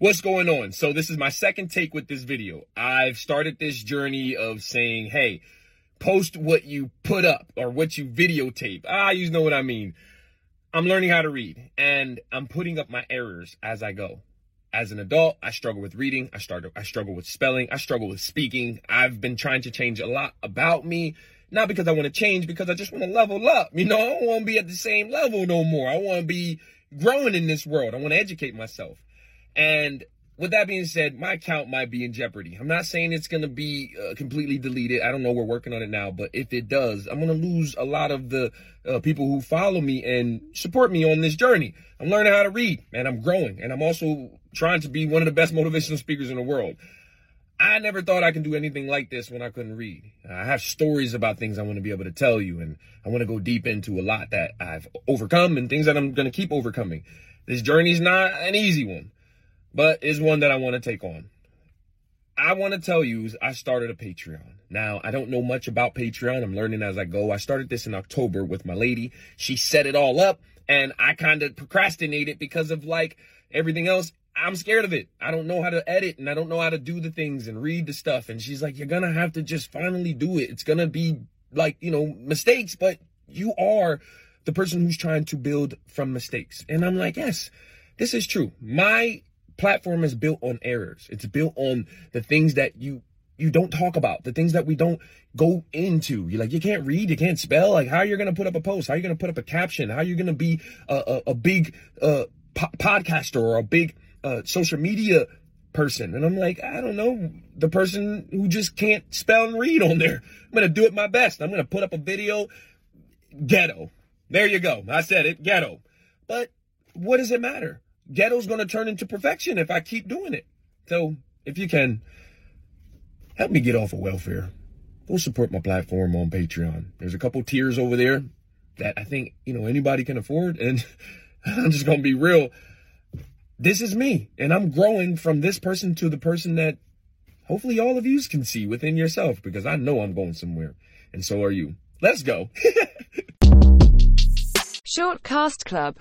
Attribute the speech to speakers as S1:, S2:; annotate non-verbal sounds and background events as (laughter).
S1: What's going on? So this is my second take with this video. I've started this journey of saying, hey, post what you put up or what you videotape. Ah, you know what I mean. I'm learning how to read and I'm putting up my errors as I go. As an adult, I struggle with reading. I struggle, I struggle with spelling. I struggle with speaking. I've been trying to change a lot about me. Not because I want to change, because I just want to level up. You know, I don't want to be at the same level no more. I want to be growing in this world. I want to educate myself. And with that being said, my account might be in jeopardy. I'm not saying it's going to be uh, completely deleted. I don't know. We're working on it now. But if it does, I'm going to lose a lot of the uh, people who follow me and support me on this journey. I'm learning how to read and I'm growing. And I'm also trying to be one of the best motivational speakers in the world. I never thought I could do anything like this when I couldn't read. I have stories about things I want to be able to tell you, and I want to go deep into a lot that I've overcome and things that I'm going to keep overcoming. This journey's not an easy one but is one that I want to take on. I want to tell you I started a Patreon. Now, I don't know much about Patreon. I'm learning as I go. I started this in October with my lady. She set it all up and I kind of procrastinated because of like everything else. I'm scared of it. I don't know how to edit and I don't know how to do the things and read the stuff. And she's like, you're going to have to just finally do it. It's going to be like, you know, mistakes, but you are the person who's trying to build from mistakes. And I'm like, yes, this is true. My platform is built on errors. It's built on the things that you you don't talk about, the things that we don't go into. You like you can't read, you can't spell. Like how are you're gonna put up a post, how are you're gonna put up a caption, how are you're gonna be a, a, a big uh, po- podcaster or a big uh, social media person. And I'm like, I don't know, the person who just can't spell and read on there. I'm gonna do it my best. I'm gonna put up a video, ghetto. There you go. I said it, ghetto. But what does it matter? Ghetto's going to turn into perfection if I keep doing it. So if you can, help me get off of welfare. Go support my platform on Patreon. There's a couple tiers over there that I think, you know, anybody can afford. And (laughs) I'm just going to be real. This is me. And I'm growing from this person to the person that hopefully all of you can see within yourself because I know I'm going somewhere. And so are you. Let's go. (laughs)
S2: Short Cast Club